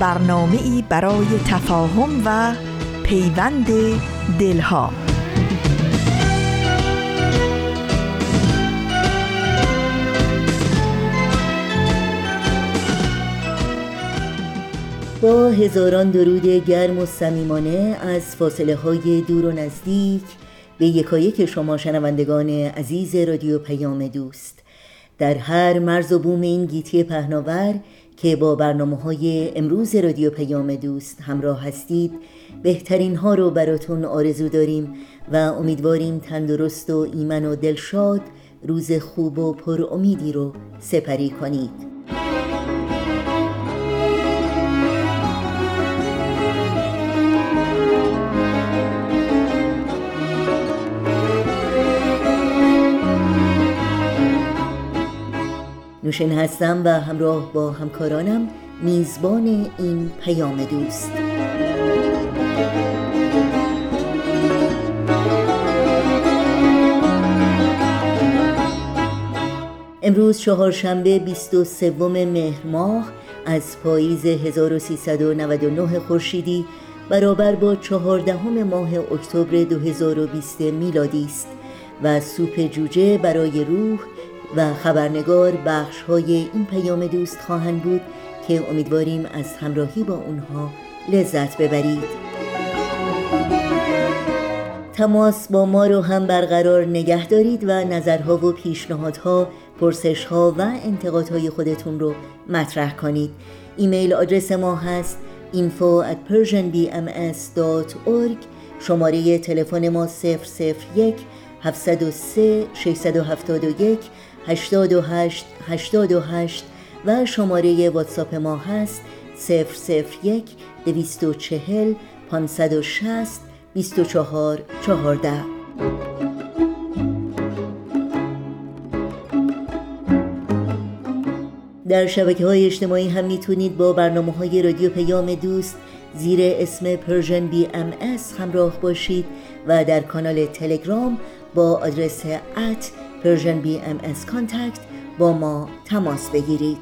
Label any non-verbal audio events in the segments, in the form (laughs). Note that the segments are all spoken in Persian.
برنامه ای برای تفاهم و پیوند دلها. با هزاران درود گرم و صمیمانه از فاصله های دور و نزدیک به یکایک شما شنوندگان عزیز رادیو پیام دوست. در هر مرز و بوم این گیتی پهناور که با برنامه های امروز رادیو پیام دوست همراه هستید بهترین ها رو براتون آرزو داریم و امیدواریم تندرست و ایمن و دلشاد روز خوب و پر امیدی رو سپری کنید. نوشین هستم و همراه با همکارانم میزبان این پیام دوست. امروز چهارشنبه 23 مهر ماه از پاییز 1399 خورشیدی برابر با چهاردهم ماه اکتبر 2020 میلادی است و سوپ جوجه برای روح و خبرنگار بخش های این پیام دوست خواهند بود که امیدواریم از همراهی با اونها لذت ببرید. تماس با ما رو هم برقرار نگه دارید و نظرها و پیشنهادها پرسشها و انتقادهای خودتون رو مطرح کنید. ایمیل آدرس ما هست info at persianbms.org شماره تلفن ما 001 703 671 828 828 و شماره واتساپ ما هست 001 240 560 24 14 در شبکه های اجتماعی هم می‌تونید با برنامه های رادیو پیام دوست زیر اسم BMS همراه باشید و در کانال تلگرام با آدرس Persian BMS contact با ما تماس بگیرید.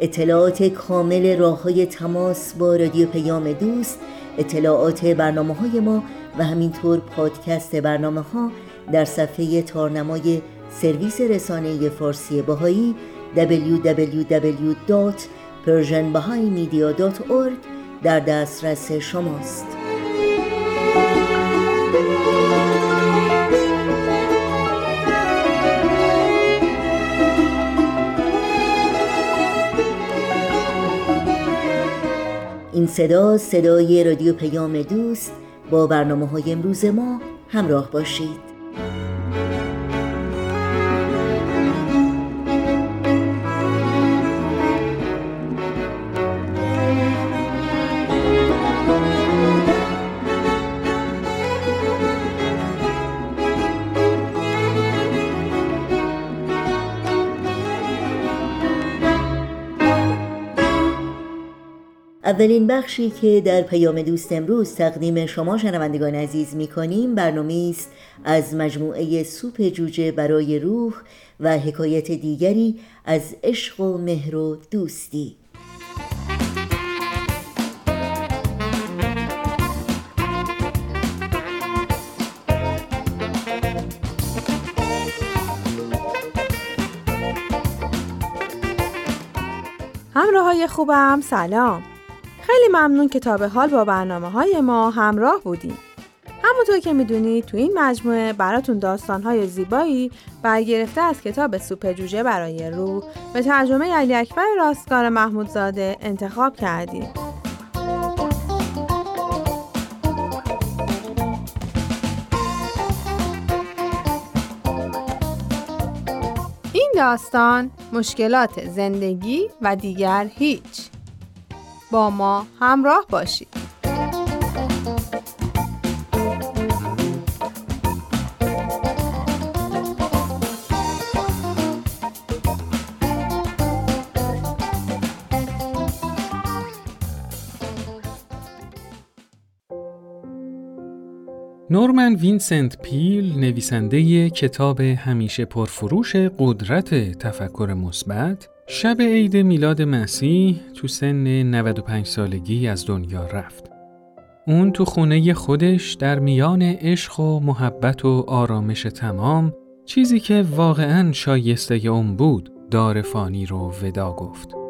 اطلاعات کامل راه های تماس با رادیو پیام دوست اطلاعات برنامه های ما و همینطور پادکست برنامه ها در صفحه تارنمای سرویس رسانه فارسی باهایی www.persianbahaimedia.org در دسترس شماست. این صدا صدای رادیو پیام دوست. با برنامه های امروز ما همراه باشید. اولین بخشی که در پیام دوست امروز تقدیم شما شنوندگان عزیز می کنیم برنامه است از مجموعه سوپ جوجه برای روح و حکایت دیگری از عشق و مهر و دوستی. همراه های خوبم سلام. خیلی ممنون که تا به حال با برنامه های ما همراه بودیم. همونطور که می‌دونید تو این مجموعه براتون داستانهای زیبایی برگرفته از کتاب سوپ جوجه برای روح به ترجمه علی اکبر راستگار محمودزاده انتخاب کردیم. این داستان مشکلات زندگی و دیگر هیچ با ما همراه باشید. نورمن وینسنت پیل نویسنده کتاب همیشه پرفروش قدرت تفکر مثبت شب عید میلاد مسیح تو سن 95 سالگی از دنیا رفت. اون تو خونه خودش در میان عشق و محبت و آرامش تمام چیزی که واقعا شایسته اون بود دار فانی رو ودا گفت.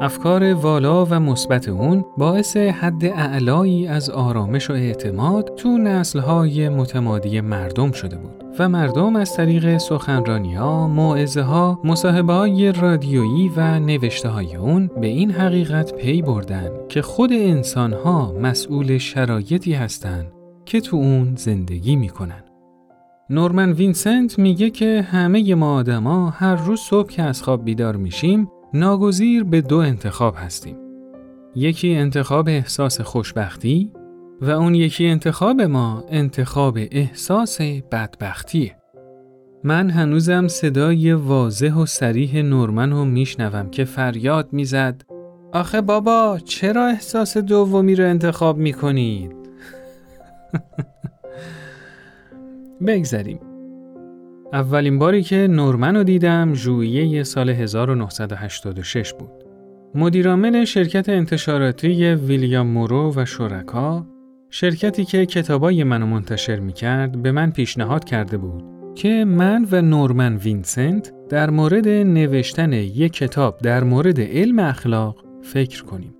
افکار والا و مثبت اون باعث حد اعلایی از آرامش و اعتماد تو نسلهای متمادی مردم شده بود و مردم از طریق سخنرانی ها، موعظه ها، مصاحبه های رادیویی و نوشته های اون به این حقیقت پی بردن که خود انسان ها مسئول شرایطی هستند که تو اون زندگی می‌کنن. نورمن وینسنت میگه که همه ما آدما هر روز صبح که از خواب بیدار میشیم ناگزیر به دو انتخاب هستیم. یکی انتخاب احساس خوشبختی و اون یکی انتخاب ما انتخاب احساس بدبختیه. من هنوزم صدای واضح و سریح نورمن رو میشنوم که فریاد می‌زد آخه بابا چرا احساس دومی رو انتخاب می‌کنید؟ (laughs) بگذریم. اولین باری که نورمن رو دیدم ژوئیه سال 1986 بود. مدیرعامل شرکت انتشاراتی ویلیام مورو و شرکا شرکتی که کتابای منو منتشر می کرد به من پیشنهاد کرده بود که من و نورمن وینسنت در مورد نوشتن یک کتاب در مورد علم اخلاق فکر کنیم.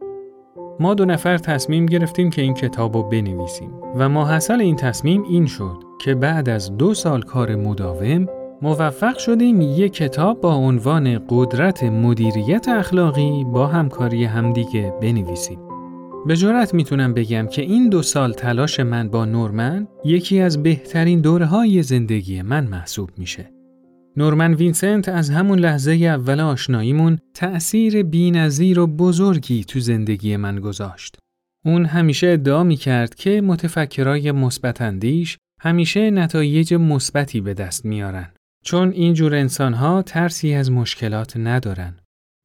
ما دو نفر تصمیم گرفتیم که این کتاب رو بنویسیم و ماحصل این تصمیم این شد که بعد از دو سال کار مداوم موفق شدیم یک کتاب با عنوان قدرت مدیریت اخلاقی با همکاری همدیگه بنویسیم. به جرات می‌تونم بگم که این دو سال تلاش من با نورمن یکی از بهترین دوره های زندگی من محسوب میشه. نورمن وینسنت از همون لحظه اول آشناییمون تأثیر بینظیر و بزرگی تو زندگی من گذاشت. اون همیشه ادعا می کرد که متفکرای مثبتاندیش همیشه نتایج مثبتی به دست میارن. چون این جور انسانها ترسی از مشکلات ندارن.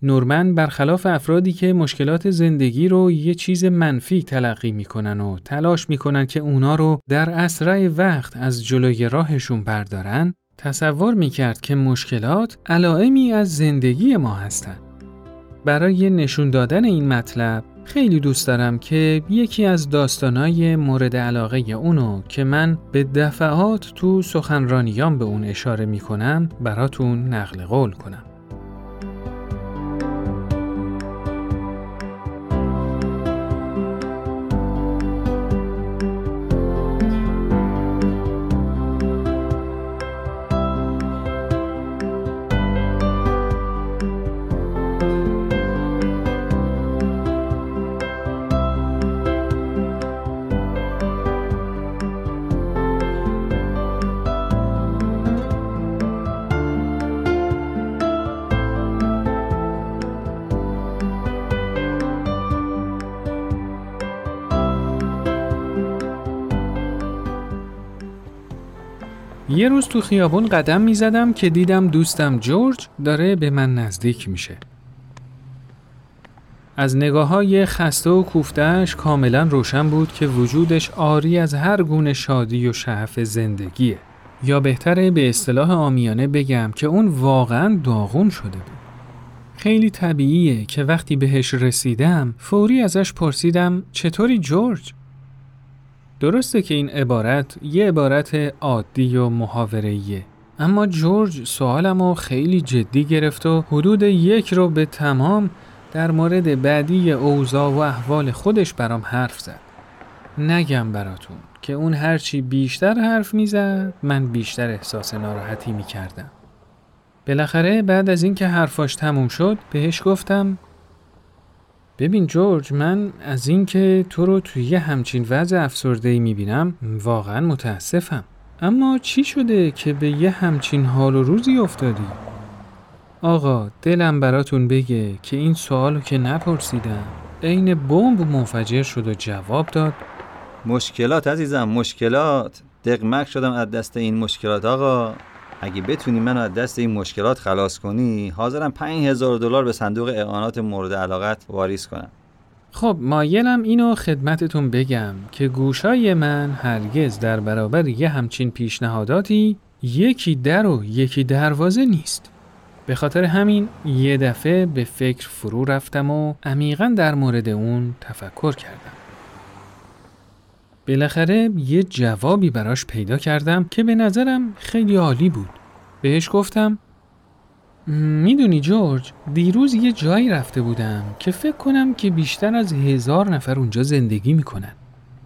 نورمن برخلاف افرادی که مشکلات زندگی رو یه چیز منفی تلقی می‌کنن و تلاش می‌کنن که اونا رو در اسرع وقت از جلوی راهشون بردارن تصور می‌کرد که مشکلات علائمی از زندگی ما هستند. برای نشون دادن این مطلب خیلی دوست دارم که یکی از داستانای مورد علاقه اونو که من به دفعات تو سخنرانیام به اون اشاره می‌کنم براتون نقل قول کنم. یه روز تو خیابون قدم می زدم که دیدم دوستم جورج داره به من نزدیک میشه. از نگاه های خسته و کوفتش کاملا روشن بود که وجودش آری از هر گونه شادی و شعف زندگیه. یا بهتره به اصطلاح آمیانه بگم که اون واقعا داغون شده بود. خیلی طبیعیه که وقتی بهش رسیدم فوری ازش پرسیدم چطوری جورج؟ درسته که این عبارت یه عبارت عادی و محاورهیه اما جورج سوالمو خیلی جدی گرفت و حدود یک رو به تمام در مورد بعدی اوضاع و احوال خودش برام حرف زد. نگم براتون که اون هرچی بیشتر حرف می‌زد من بیشتر احساس ناراحتی می‌کردم. بالاخره بعد از اینکه حرفاش تموم شد بهش گفتم ببین جورج من از اینکه تو رو توی یه همچین وضع افسرده ای می‌بینم واقعا متاسفم. اما چی شده که به یه همچین حال و روزی افتادی؟ آقا دلم براتون بگه که این سوالو که نپرسیدم عین بمب منفجر شد و جواب داد. مشکلات عزیزم مشکلات. دقمک شدم از دست این مشکلات آقا. اگه بتونی منو از دست این مشکلات خلاص کنی حاضرم 5000 دلار به صندوق اعانات مورد علاقت واریز کنم خب مایلم اینو خدمتتون بگم که گوشای من هرگز در برابر یه همچین پیشنهاداتی یکی در و یکی دروازه نیست. به خاطر همین یه دفعه به فکر فرو رفتم و عمیقا در مورد اون تفکر کردم. بالاخره یه جوابی براش پیدا کردم که به نظرم خیلی عالی بود. بهش گفتم می‌دونی جورج دیروز یه جایی رفته بودم که فکر کنم که بیشتر از هزار نفر اونجا زندگی می‌کنن.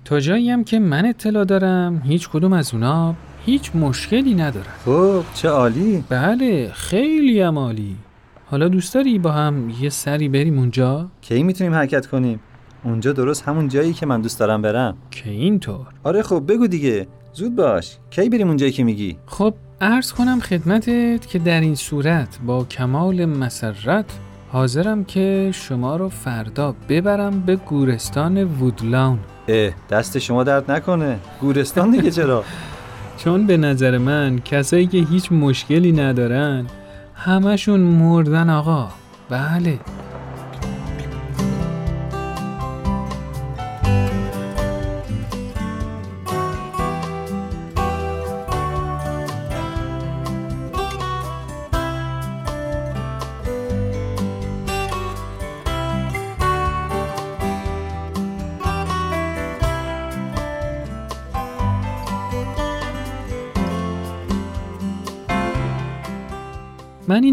تا جایی هم که من اطلاع دارم هیچ کدوم از اونا هیچ مشکلی ندارن. خب چه عالی. بله خیلی هم عالی. حالا دوست داری با هم یه سری بریم اونجا؟ کی می‌تونیم حرکت کنیم؟ اونجا درست همون جایی که من دوست دارم برم. که اینطور. آره خب بگو دیگه. زود باش. کی بریم اونجایی که میگی؟ خب عرض کنم خدمتت که در این صورت با کمال مسرت حاضرم که شما رو فردا ببرم به گورستان وودلاون. اه دست شما درد نکنه. گورستان دیگه چرا؟ (laughs) چون به نظر من کسایی که هیچ مشکلی ندارن همشون مردن آقا. بله.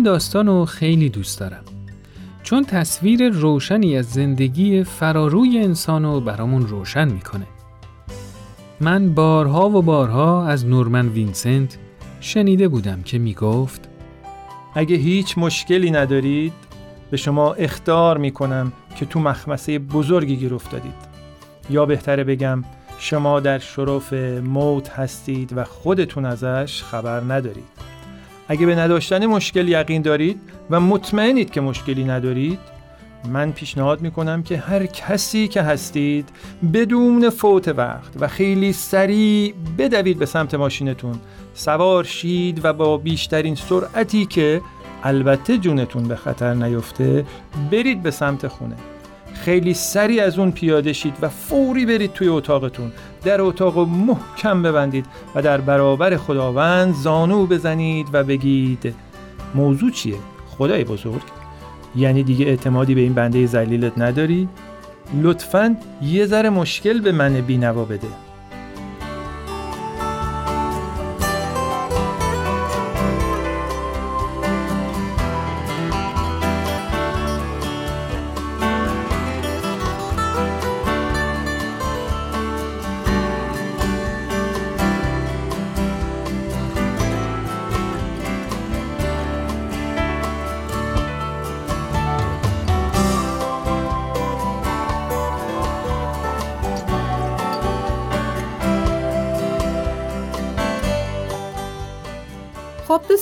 داستان رو خیلی دوست دارم. چون تصویر روشنی از زندگی فراروی انسان رو برامون روشن می‌کنه. من بارها و بارها از نورمن وینسنت شنیده بودم که می‌گفت اگه هیچ مشکلی ندارید به شما اختار می‌کنم که تو مخمسه بزرگی گیر افتادید. یا بهتره بگم شما در شرف موت هستید و خودتون ازش خبر ندارید. اگه به نداشتن مشکل یقین دارید و مطمئنید که مشکلی ندارید من پیشنهاد می‌کنم که هر کسی که هستید بدون فوت وقت و خیلی سریع بدوید به سمت ماشینتون. سوار شید و با بیشترین سرعتی که البته جونتون به خطر نیفته برید به سمت خونه. خیلی سری از اون پیاده شید و فوری برید توی اتاقتون در اتاق محکم ببندید و در برابر خداوند زانو بزنید و بگید موضوع چیه؟ خدای بزرگ یعنی دیگه اعتمادی به این بنده زلیلت نداری؟ لطفا یه ذره مشکل به من بینوا بده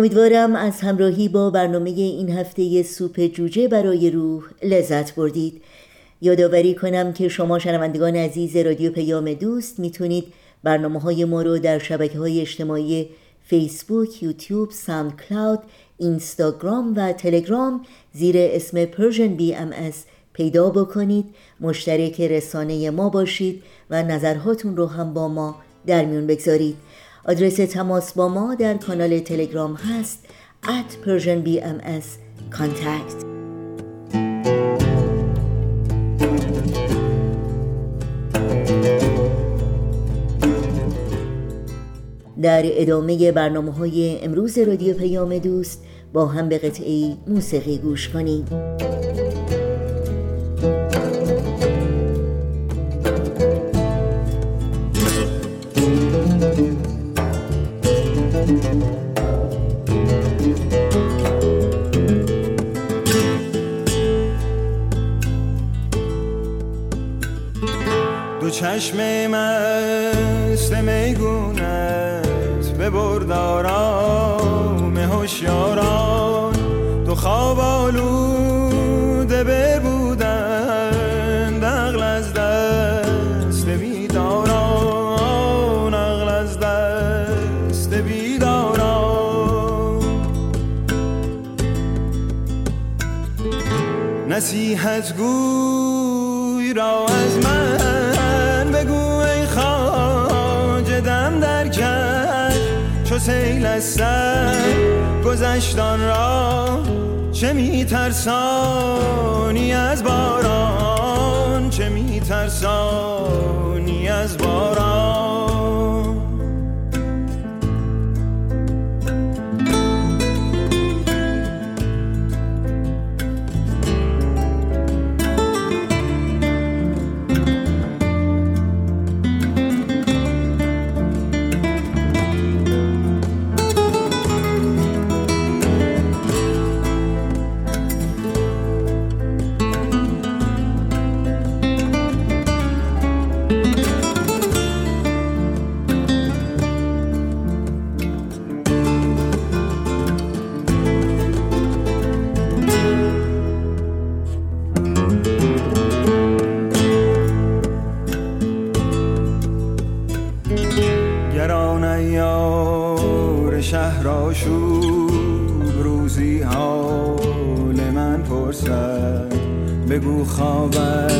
امیدوارم از همراهی با برنامه این هفته سوپ جوجه برای روح لذت بردید. یادآوری کنم که شما شنوندگان عزیز رادیو پیام دوست می‌تونید برنامه های ما رو در شبکه های اجتماعی فیسبوک، یوتیوب، SoundCloud، اینستاگرام و تلگرام زیر اسم Persian BMS پیدا بکنید. مشترک رسانه ما باشید و نظرهاتون رو هم با ما در میون بگذارید. آدرس تماس با ما در کانال تلگرام هست at persianbms contact. در ادامه برنامه های امروز رادیو پیام دوست با هم به قطعی موسیقی گوش کنیم. چشم مست میگونت به بردارام هوشیاران. دو خواب آلوده ببودن نقل از دست بیداران نقل از دست بیداران. نصیحت گوی را سیل از سر گذشتان را چه میترسانی از باران؟ چه میترسانی از باران؟ 不好吧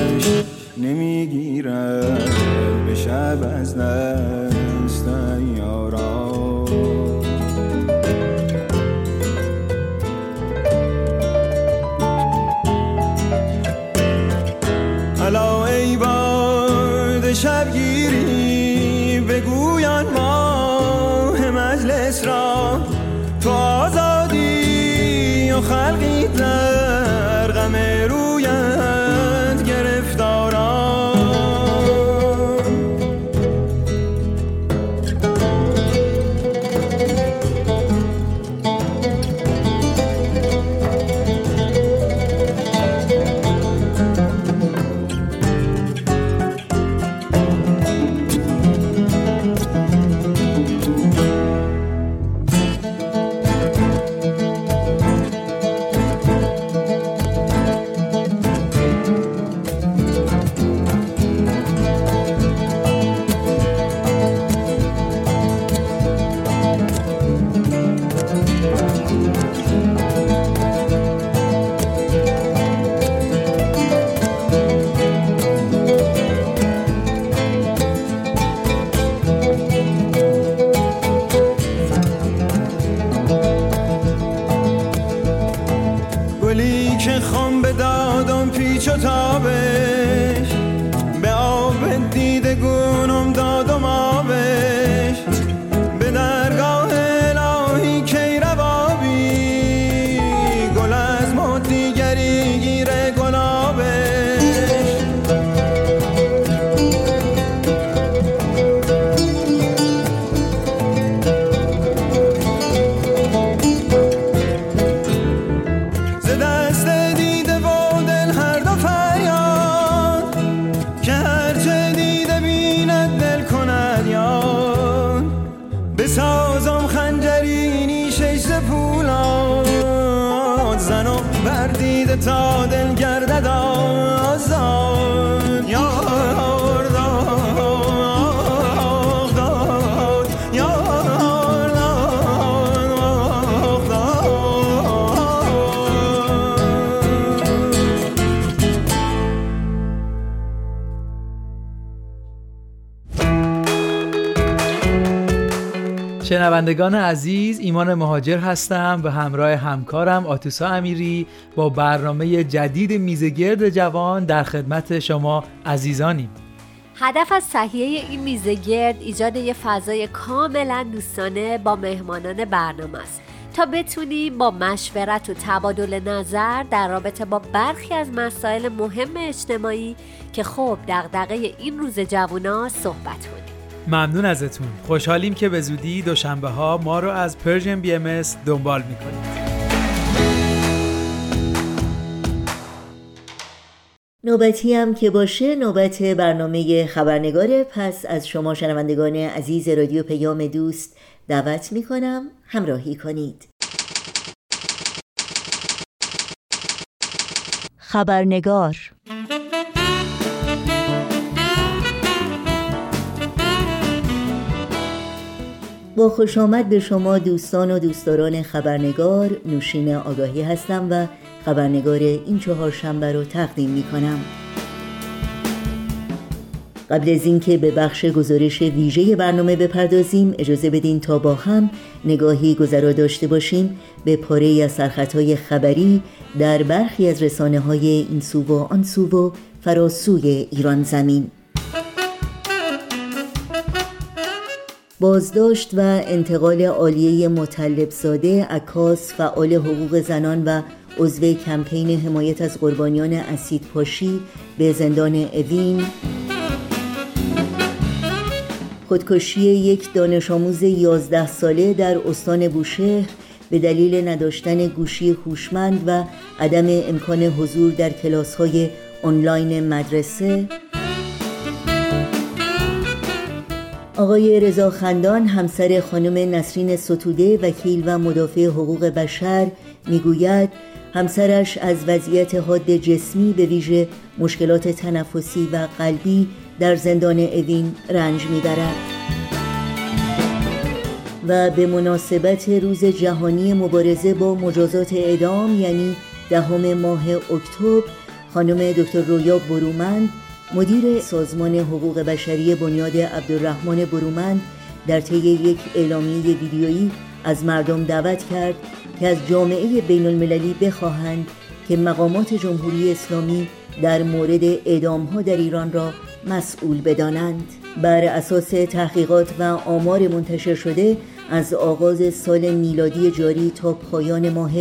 شنوندگان عزیز ایمان مهاجر هستم به همراه همکارم آتوسا امیری با برنامه جدید میزگرد جوان در خدمت شما عزیزانیم. هدف از تهیه این میزه گرد ایجاد یه فضای کاملا دوستانه با مهمانان برنامه است. تا بتونیم با مشورت و تبادل نظر در رابطه با برخی از مسائل مهم اجتماعی که خب دغدغه این روز جوونا صحبت کنیم. ممنون ازتون. خوشحالیم که به زودی دوشنبه ها ما رو از Persian BMS دنبال می‌کنید. نوبتی هم که باشه نوبت برنامه خبرنگار پس از شما شنوندگان عزیز رادیو پیام دوست دعوت می کنم همراهی کنید. خبرنگار با خوش آمد به شما دوستان و دوستداران خبرنگار نوشین آگاهی هستم و خبرنگار این چهار شنبه رو تقدیم می کنم قبل از اینکه به بخش گزارش ویژه برنامه بپردازیم اجازه بدین تا با هم نگاهی گذرا داشته باشیم به پاره از سرخطهای خبری در برخی از رسانه های این سو و آن سو و فراسوی ایران زمین. بازداشت و انتقال عالیه مطلب ساده عکاس فعال حقوق زنان و عضو کمپین حمایت از قربانیان اسید پاشی به زندان اوین. خودکشی یک دانش آموز 11 ساله در استان بوشهر به دلیل نداشتن گوشی هوشمند و عدم امکان حضور در کلاس های آنلاین مدرسه. آقای رضا خندان همسر خانم نسرین ستوده وکیل و مدافع حقوق بشر می‌گوید همسرش از وضعیت حاد جسمی به ویژه مشکلات تنفسی و قلبی در زندان اوین رنج می‌برد. و به مناسبت روز جهانی مبارزه با مجازات اعدام یعنی دهم ماه اکتبر خانم دکتر رویا برومند مدیر سازمان حقوق بشری بنیاد عبدالرحمن برومند در طی یک اعلامیه ویدیویی از مردم دعوت کرد که از جامعه بین المللی بخواهند که مقامات جمهوری اسلامی در مورد اعدام ها در ایران را مسئول بدانند. بر اساس تحقیقات و آمار منتشر شده از آغاز سال میلادی جاری تا پایان ماه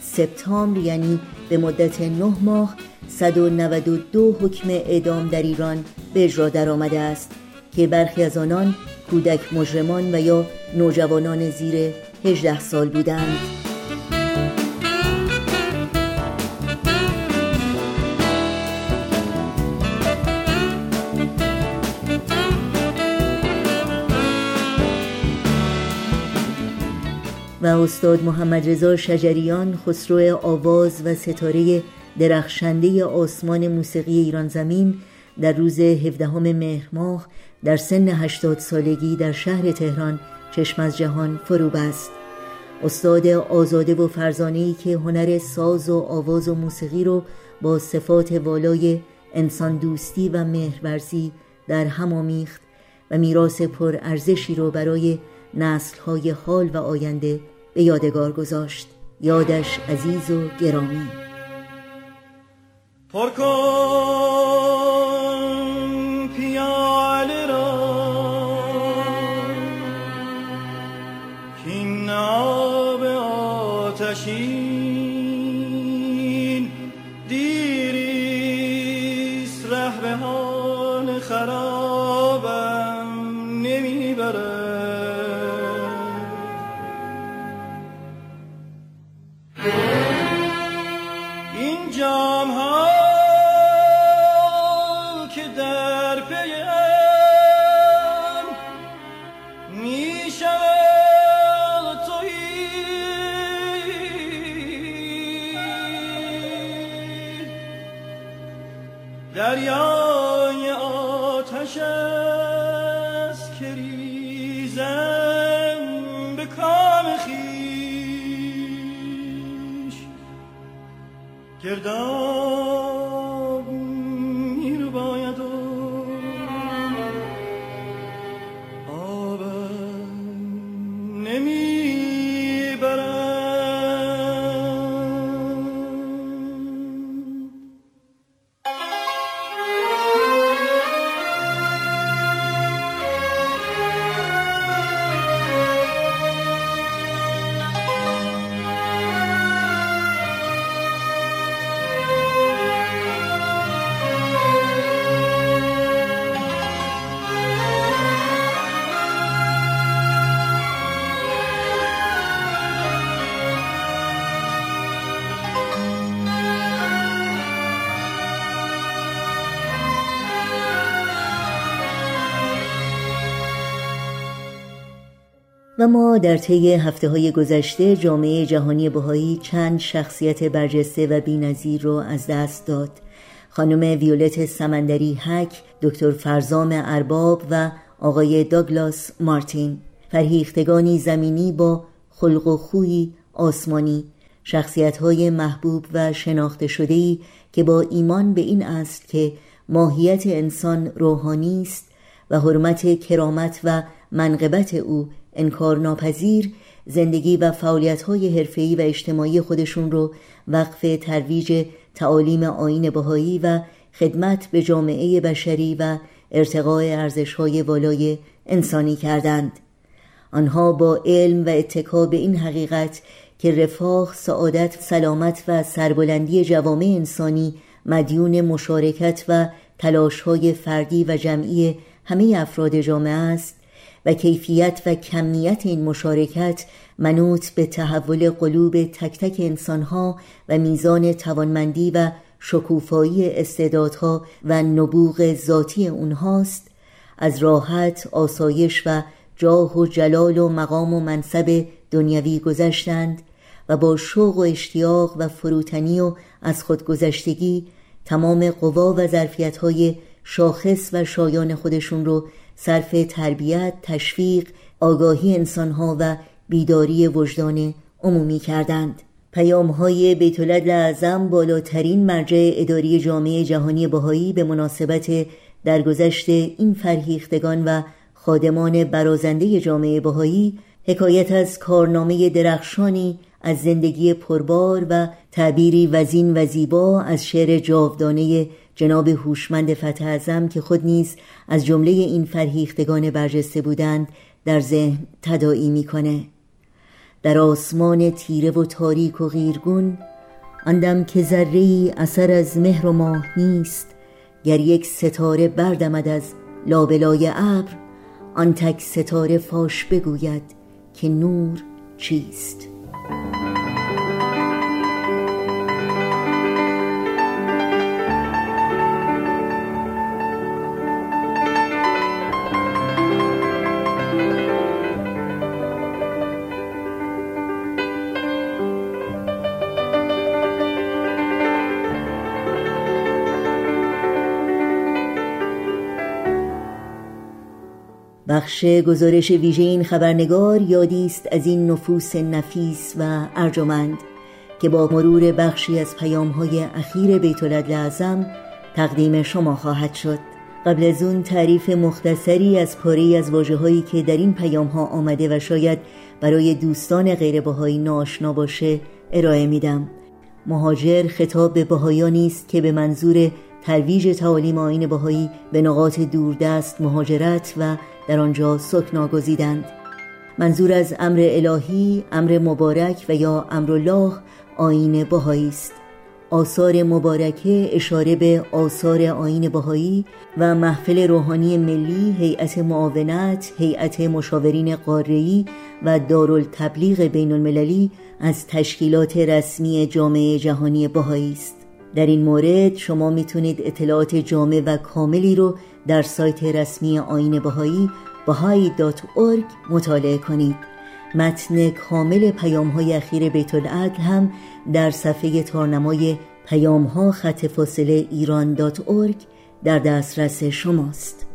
سپتامبر یعنی به مدت نه ماه 192 حکم اعدام در ایران به اجرا درآمده است که برخی از آنان کودک مجرمان و یا نوجوانان زیر 18 سال بودند. و استاد محمد رضا شجریان خسرو آواز و ستاره درخشنده آسمان موسیقی ایران زمین در روز 17 مهر ماه در سن 80 سالگی در شهر تهران چشم از جهان فرو بست استاد آزاده و فرزانه‌ای که هنر ساز و آواز و موسیقی رو با صفات والای انسان دوستی و مهرورزی در هم آمیخت و میراث پر ارزشی رو برای نسل‌های حال و آینده به یادگار گذاشت. یادش عزیز و گرامی. پر کن پیاله را. کین آب آتشین دیریست ره به و ما در طی هفته های گذشته جامعه جهانی بهایی چند شخصیت برجسته و بینظیر رو از دست داد. خانم ویولت سمندری هک، دکتر فرزام ارباب و آقای داگلاس مارتین. فرهیختگانی زمینی با خلق و خوی آسمانی. شخصیت های محبوب و شناخته شدهی که با ایمان به این است که ماهیت انسان روحانی است و حرمت کرامت و منقبت او انکار ناپذیر زندگی و فعالیت های حرفه‌ای و اجتماعی خودشون رو وقف ترویج تعالیم آین بهایی و خدمت به جامعه بشری و ارتقاء ارزش های والای انسانی کردند. آنها با علم و اتکا به این حقیقت که رفاه، سعادت، سلامت و سربلندی جوامع انسانی مدیون مشارکت و تلاش های فردی و جمعی همه افراد جامعه است و کیفیت و کمیت این مشارکت منوط به تحول قلوب تک تک انسانها و میزان توانمندی و شکوفایی استعدادها و نبوغ ذاتی اونهاست از راحت آسایش و جاه و جلال و مقام و منصب دنیوی گذشتند و با شوق و اشتیاق و فروتنی و از خودگذشتگی تمام قوا و ظرفیت‌های شاخص و شایان خودشون رو صرف تربیت، تشویق، آگاهی انسانها و بیداری وجدان عمومی کردند. پیام های بیت اعظم بالاترین مرجع اداری جامعه جهانی بهایی به مناسبت درگذشت این فرهیختگان و خادمان برازنده جامعه بهایی حکایت از کارنامه درخشانی از زندگی پربار و تعبیری وزین و زیبا از شعر جاودانه جناب هوشمند فتح اعظم که خود نیز از جمله این فرهیختگان برجسته بودند در ذهن تداعی می‌کنه. در آسمان تیره و تاریک و غیرگون اندم که ذره اثر از مهر و ماه نیست گر یک ستاره بردمد از لابلای ابر آن تک ستاره فاش بگوید که نور چیست. بخش گزارش ویژه این خبرنگار یادی است از این نفوس نفیس و ارجمند که با مرور بخشی از پیامهای اخیر بیت اعظم تقدیم شما خواهد شد. قبل از اون تعریف مختصری از پاره از واجه هایی که در این پیام ها آمده و شاید برای دوستان غیر بهایی ناشنا باشه ارائه میدم. مهاجر خطاب به بهایانی است که به منظور ترویج تعالیم آین بهایی به نقاط دوردست مهاجرت و در آنجا سکنا گزیدند منظور از امر الهی امر مبارک و یا امر الله آین بهایی است. آثار مبارکه اشاره به آثار آین بهایی و محفل روحانی ملی هیئت معاونت هیئت مشاورین قاره‌ای و دارالتبلیغ بین المللی از تشکیلات رسمی جامعه جهانی بهایی است. در این مورد شما می‌تونید اطلاعات جامع و کاملی رو در سایت رسمی آین بهایی bahai.org مطالعه کنید. متن کامل پیام های اخیر بیت العدل هم در صفحه تارنمای پیام ها خط فاصله ایران در دسترس شماست.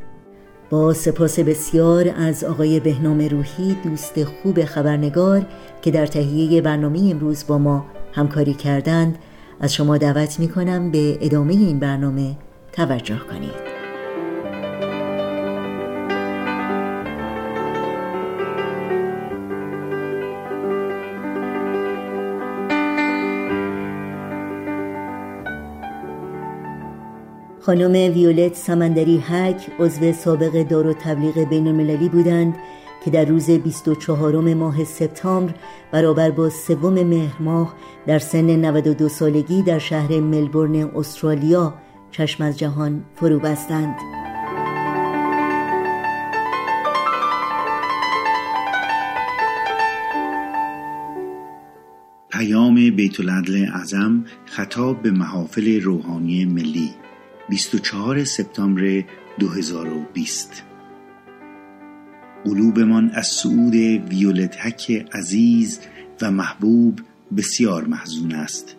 با سپاس بسیار از آقای بهنام روحی دوست خوب خبرنگار که در تهیه برنامه امروز با ما همکاری کردند از شما دعوت می کنم به ادامه این برنامه توجه کنید. خانم ویولت سمندری هک عضو سابق دار و تبلیغ بین المللی بودند که در روز 24 ماه سپتامبر برابر با سوم مهر ماه در سن 92 سالگی در شهر ملبورن استرالیا چشم از جهان فرو بستند. پیام بیت العدل اعظم خطاب به محافل روحانی ملی 24 سپتامبر 2020 قلوبمان از سعود ویولتک عزیز و محبوب بسیار محزون است.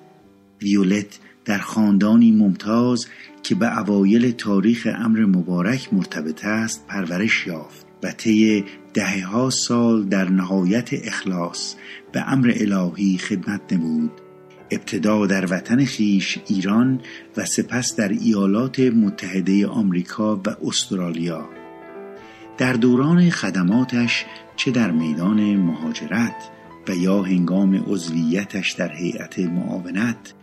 ویولت در خاندانی ممتاز که به اوایل تاریخ امر مبارک مرتبط است پرورش یافت و طی دهه سال در نهایت اخلاص به امر الهی خدمت نمود. ابتدا در وطن خیش ایران و سپس در ایالات متحده آمریکا و استرالیا. در دوران خدماتش چه در میدان مهاجرت و یا هنگام عضویتش در هیئت معاونت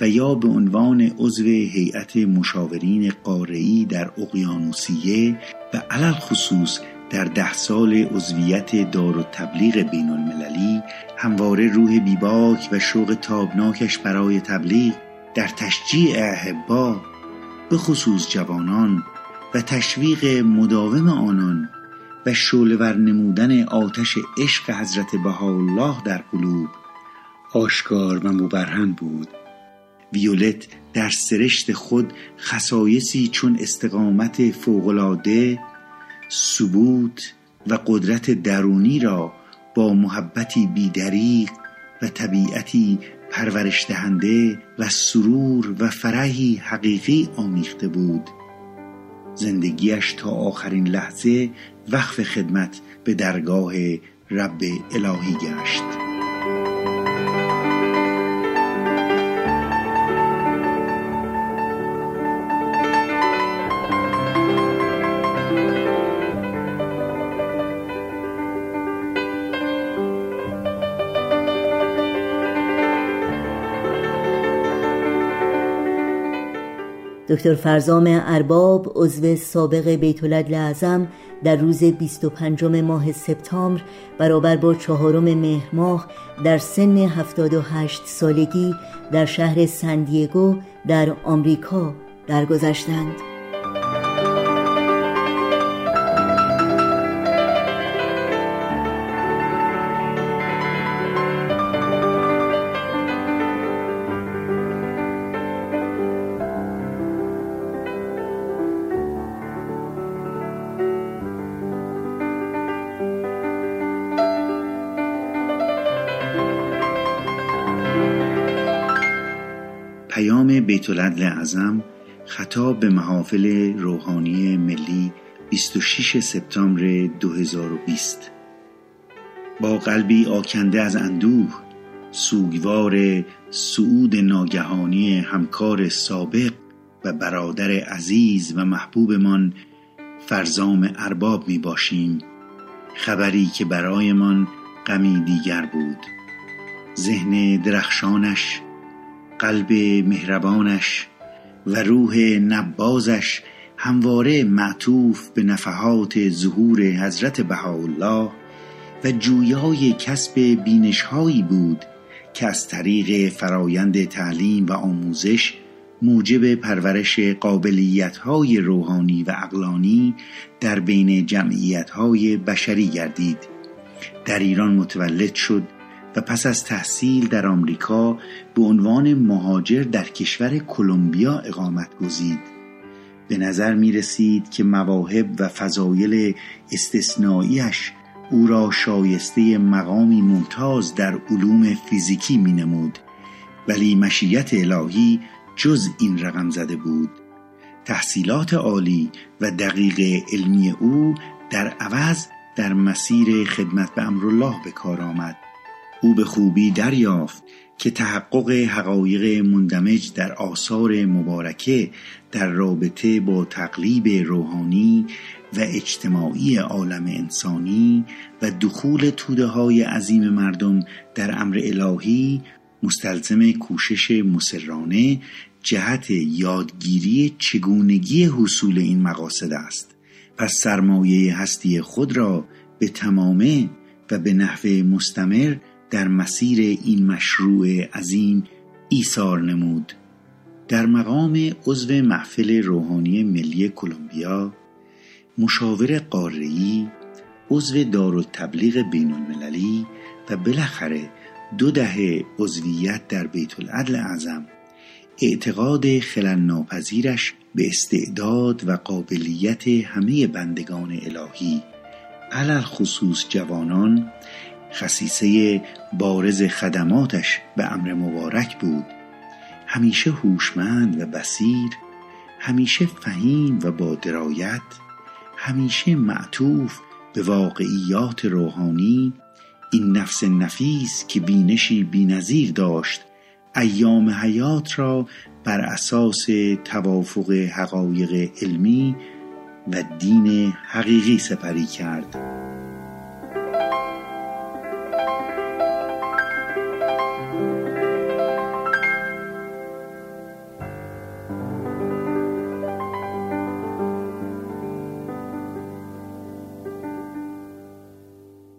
و یا به عنوان عضو هیئت مشاورین قاره‌ای در اقیانوسیه و علل خصوص در ده سال عضویت دار و تبلیغ بین المللی همواره روح بیباک و شوق تابناکش برای تبلیغ در تشجیع احبا به خصوص جوانان و تشویق مداوم آنان و شولور نمودن آتش عشق حضرت بهاءالله در قلوب آشکار و مبرهن بود. ویولت در سرشت خود خصایصی چون استقامت فوقالعاده ثبوت و قدرت درونی را با محبتی بیدریق و طبیعتی پرورش دهنده و سرور و فرحی حقیقی آمیخته بود. زندگیش تا آخرین لحظه وقف خدمت به درگاه رب الهی گشت. دکتر فرزام ارباب عضو سابق بیت اعظم در روز 25 ماه سپتامبر برابر با چهارم مهر ماه در سن 78 سالگی در شهر سندیگو در آمریکا درگذشتند. العدل اعظم خطاب به محافل روحانی ملی 26 سپتامبر 2020 با قلبی آکنده از اندوه سوگوار سعود ناگهانی همکار سابق و برادر عزیز و محبوبمان فرزام ارباب می باشیم. خبری که برایمان غمی دیگر بود. ذهن درخشانش قلب مهربانش و روح نبازش همواره معطوف به نفحات ظهور حضرت بهاءالله و جویای کسب بینشهایی بود که از طریق فرایند تعلیم و آموزش موجب پرورش قابلیتهای روحانی و اقلانی در بین جمعیتهای بشری گردید. در ایران متولد شد و پس از تحصیل در آمریکا به عنوان مهاجر در کشور کلمبیا اقامت گزید. به نظر می رسید که مواهب و فضایل استثنائیش او را شایسته مقامی ممتاز در علوم فیزیکی می نمود ولی مشیت الهی جز این رقم زده بود. تحصیلات عالی و دقیق علمی او در عوض در مسیر خدمت به امرالله به کار آمد. او به خوبی دریافت که تحقق حقایق مندمج در آثار مبارکه در رابطه با تقلیب روحانی و اجتماعی عالم انسانی و دخول توده های عظیم مردم در امر الهی مستلزم کوشش مسررانه جهت یادگیری چگونگی حصول این مقاصد است. پس سرمایه هستی خود را به تمامه و به نحو مستمر در مسیر این مشروع عظیم ایثار نمود. در مقام عضو محفل روحانی ملی کلمبیا مشاور قاره‌ای عضو دارالتبلیغ بین المللی و بالاخره دو دهه عضویت در بیت العدل اعظم اعتقاد خلل ناپذیرش به استعداد و قابلیت همه بندگان الهی علل خصوص جوانان خصیصه بارز خدماتش به امر مبارک بود. همیشه هوشمند و بسیر همیشه فهیم و با درایت همیشه معطوف به واقعیات روحانی. این نفس نفیس که بینشی بینظیر داشت ایام حیات را بر اساس توافق حقایق علمی و دین حقیقی سپری کرد.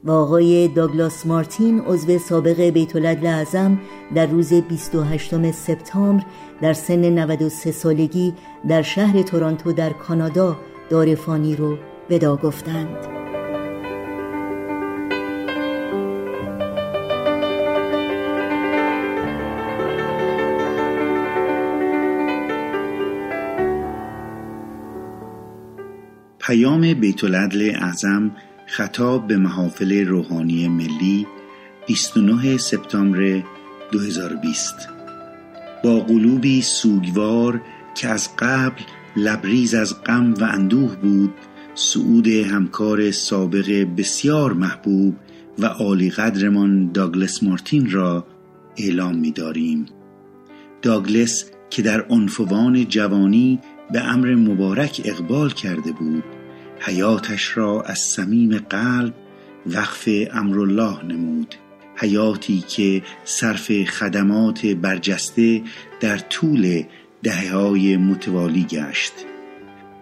و آقای داگلاس مارتین عضو سابق بیتولد اعظم در روز 28 سپتامبر در سن 93 سالگی در شهر تورانتو در کانادا دار فانی رو ودا گفتند. پیام بیت العدل اعظم خطاب به محافل روحانی ملی 29 سپتامبر 2020 با قلوبی سوگوار که از قبل لبریز از غم و اندوه بود سعود همکار سابق بسیار محبوب و عالی قدرمان داگلس مارتین را اعلام می داریم. داگلس که در عنفوان جوانی به امر مبارک اقبال کرده بود حیاتش را از صمیم قلب وقف امرالله نمود. حیاتی که صرف خدمات برجسته در طول دهه های متوالی گشت.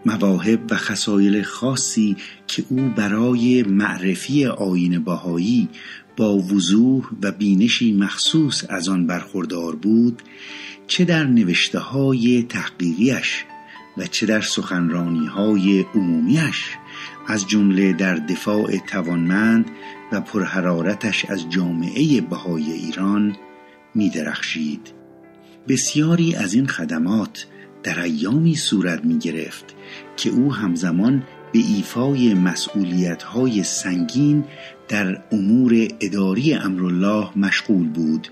مواهب و خصایل خاصی که او برای معرفی آین باهایی با وضوح و بینشی مخصوص از آن برخوردار بود چه در نوشته های تحقیقیش و چه در سخنرانی های عمومیش از جمله در دفاع توانمند و پرحرارتش از جامعه بهای ایران می درخشید. بسیاری از این خدمات در ایامی صورت می گرفت که او همزمان به ایفای مسئولیت های سنگین در امور اداری امرالله مشغول بود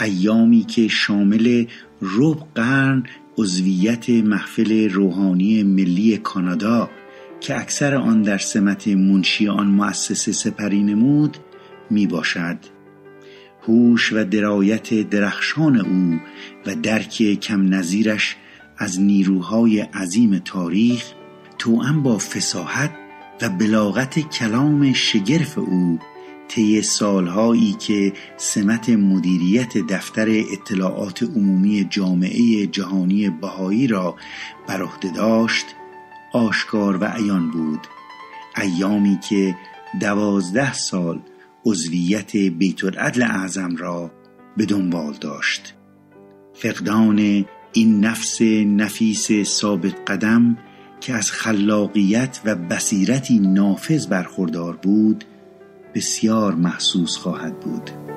ایامی که شامل رب قرن عضویت محفل روحانی ملی کانادا که اکثر آن در سمت منشی آن مؤسسه سپری نمود می باشد هوش و درایت درخشان او و درک کم نظیرش از نیروهای عظیم تاریخ توأم با فساحت و بلاغت کلام شگرف او طی سالهایی که سمت مدیریت دفتر اطلاعات عمومی جامعه جهانی بهایی را بر عهده داشت آشکار و عیان بود. ایامی که دوازده سال عضویت بیت العدل اعظم را به دنبال داشت. فقدان این نفس نفیس ثابت قدم که از خلاقیت و بصیرتی نافذ برخوردار بود بسیار محسوس خواهد بود.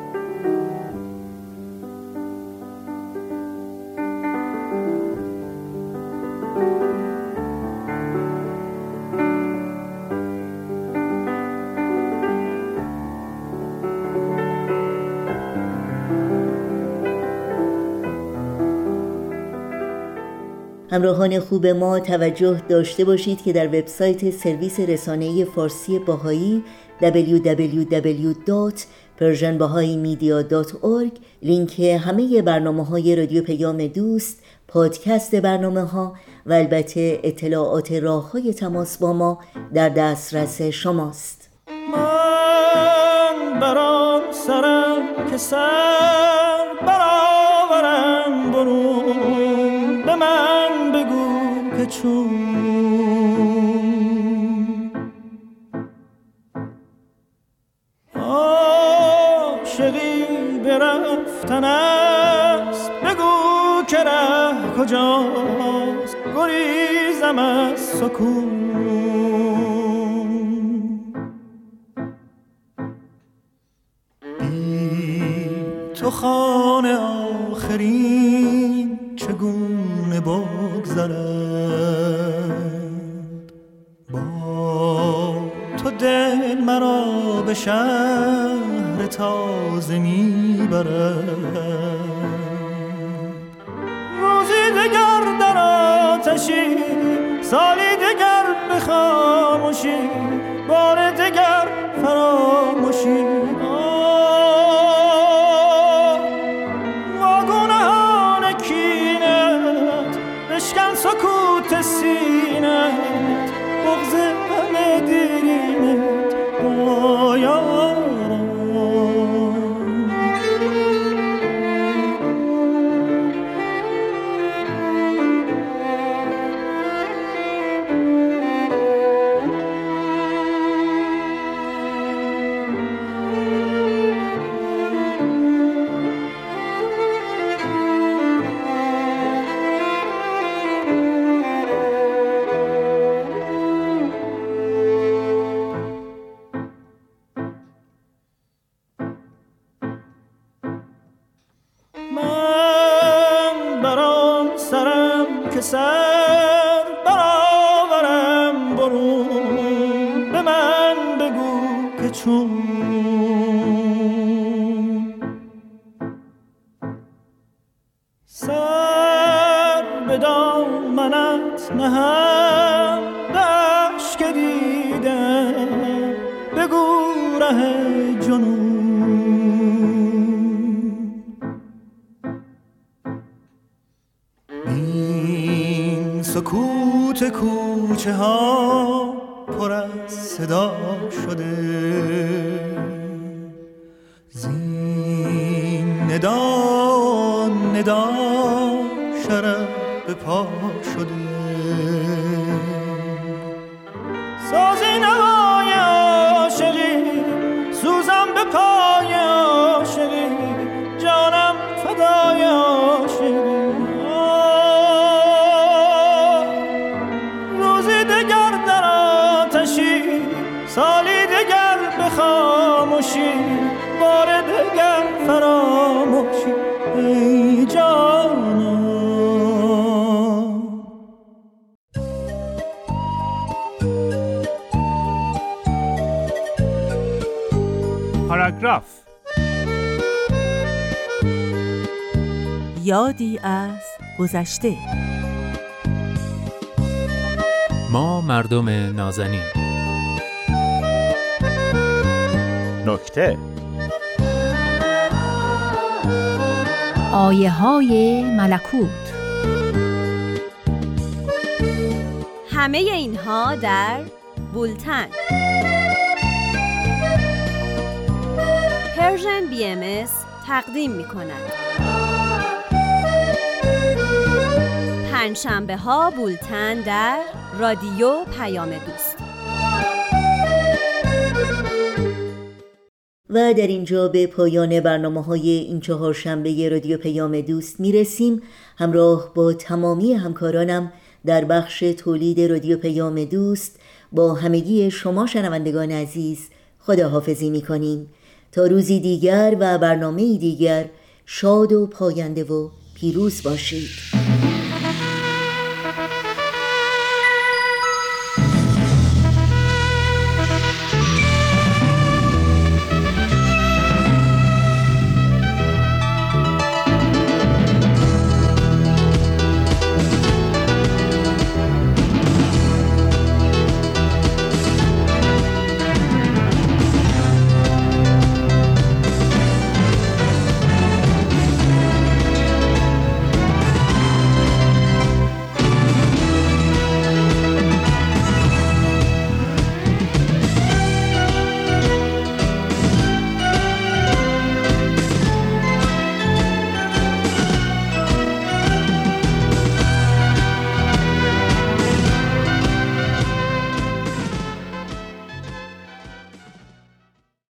همراهان خوب ما توجه داشته باشید که در وبسایت سرویس رسانه فارسی باهایی www.persianbahaimedia.org لینک همه برنامه های رادیو پیام دوست پادکست برنامه ها و البته اطلاعات راه های تماس با ما در دسترس شماست. من برام سرم که سر چون عاشقی برفتن است. بگو که ره کجاست. گریزم از سکون. تو خانه آخرین چگونه بگذرد با تو دل به شهر تازه می‌برد روزی دگر در آتشی سالی دگر به خاموشی بار دگر فراموشی. پر از صدا شده. زین ندا ندا شرف به پا شده. سازی نوای عاشقی سوزم به پای یادی از گذشته. ما مردم نازنین. نکته. آیه های ملکوت. همه اینها در بولتن. Persian BMS تقدیم می کند پنجشنبه ها بولتن در رادیو پیام دوست. و در اینجا به پایان برنامه های این چهار شنبه رادیو پیام دوست می‌رسیم. همراه با تمامی همکارانم در بخش تولید رادیو پیام دوست با همگی شما شنوندگان عزیز خداحافظی می‌کنیم. تا روزی دیگر و برنامه دیگر شاد و پاینده و پیروز باشید.